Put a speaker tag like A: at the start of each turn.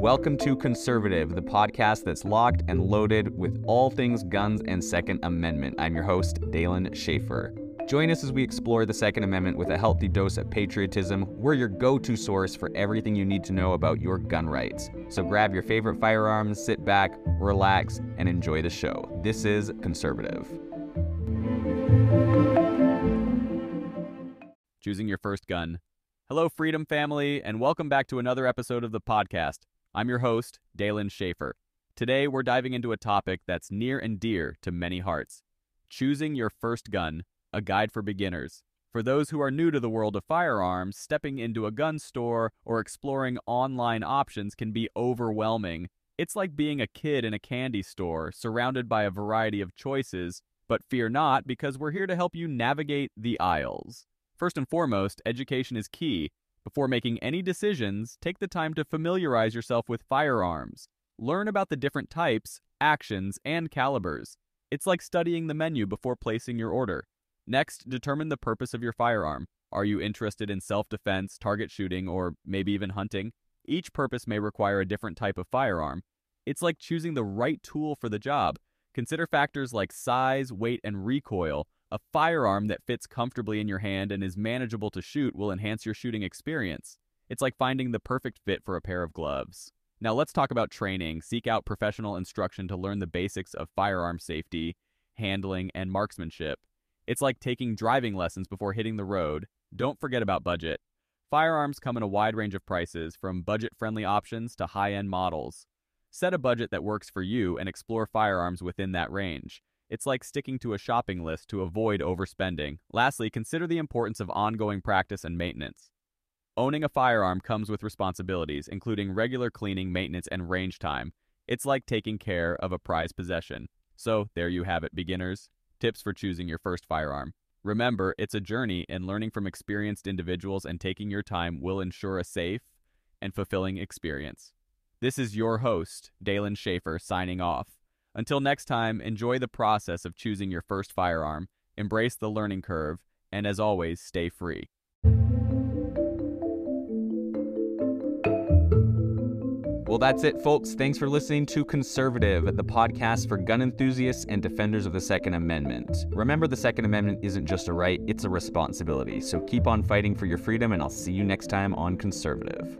A: Welcome to Conservative, the podcast that's locked and loaded with all things guns and Second Amendment. I'm your host, Dalen Schaefer. Join us as we explore the Second Amendment with a healthy dose of patriotism. We're your go to source for everything you need to know about your gun rights. So grab your favorite firearms, sit back, relax, and enjoy the show. This is Conservative. Choosing your first gun. Hello, Freedom Family, and welcome back to another episode of the podcast. I'm your host, Dalen Schaefer. Today, we're diving into a topic that's near and dear to many hearts choosing your first gun, a guide for beginners. For those who are new to the world of firearms, stepping into a gun store or exploring online options can be overwhelming. It's like being a kid in a candy store, surrounded by a variety of choices, but fear not, because we're here to help you navigate the aisles. First and foremost, education is key, before making any decisions, take the time to familiarize yourself with firearms. Learn about the different types, actions, and calibers. It's like studying the menu before placing your order. Next, determine the purpose of your firearm. Are you interested in self defense, target shooting, or maybe even hunting? Each purpose may require a different type of firearm. It's like choosing the right tool for the job. Consider factors like size, weight, and recoil, a firearm that fits comfortably in your hand and is manageable to shoot will enhance your shooting experience. It's like finding the perfect fit for a pair of gloves. Now let's talk about training. Seek out professional instruction to learn the basics of firearm safety, handling, and marksmanship. It's like taking driving lessons before hitting the road. Don't forget about budget. Firearms come in a wide range of prices, from budget friendly options to high end models. Set a budget that works for you and explore firearms within that range. It's like sticking to a shopping list to avoid overspending. Lastly, consider the importance of ongoing practice and maintenance. Owning a firearm comes with responsibilities, including regular cleaning, maintenance, and range time. It's like taking care of a prized possession. So, there you have it, beginners. Tips for choosing your first firearm. Remember, it's a journey, and learning from experienced individuals and taking your time will ensure a safe and fulfilling experience. This is your host, Dalen Schaefer, signing off. Until next time, enjoy the process of choosing your first firearm, embrace the learning curve, and as always, stay free. Well, that's it, folks. Thanks for listening to Conservative, the podcast for gun enthusiasts and defenders of the Second Amendment. Remember, the Second Amendment isn't just a right, it's a responsibility. So keep on fighting for your freedom, and I'll see you next time on Conservative.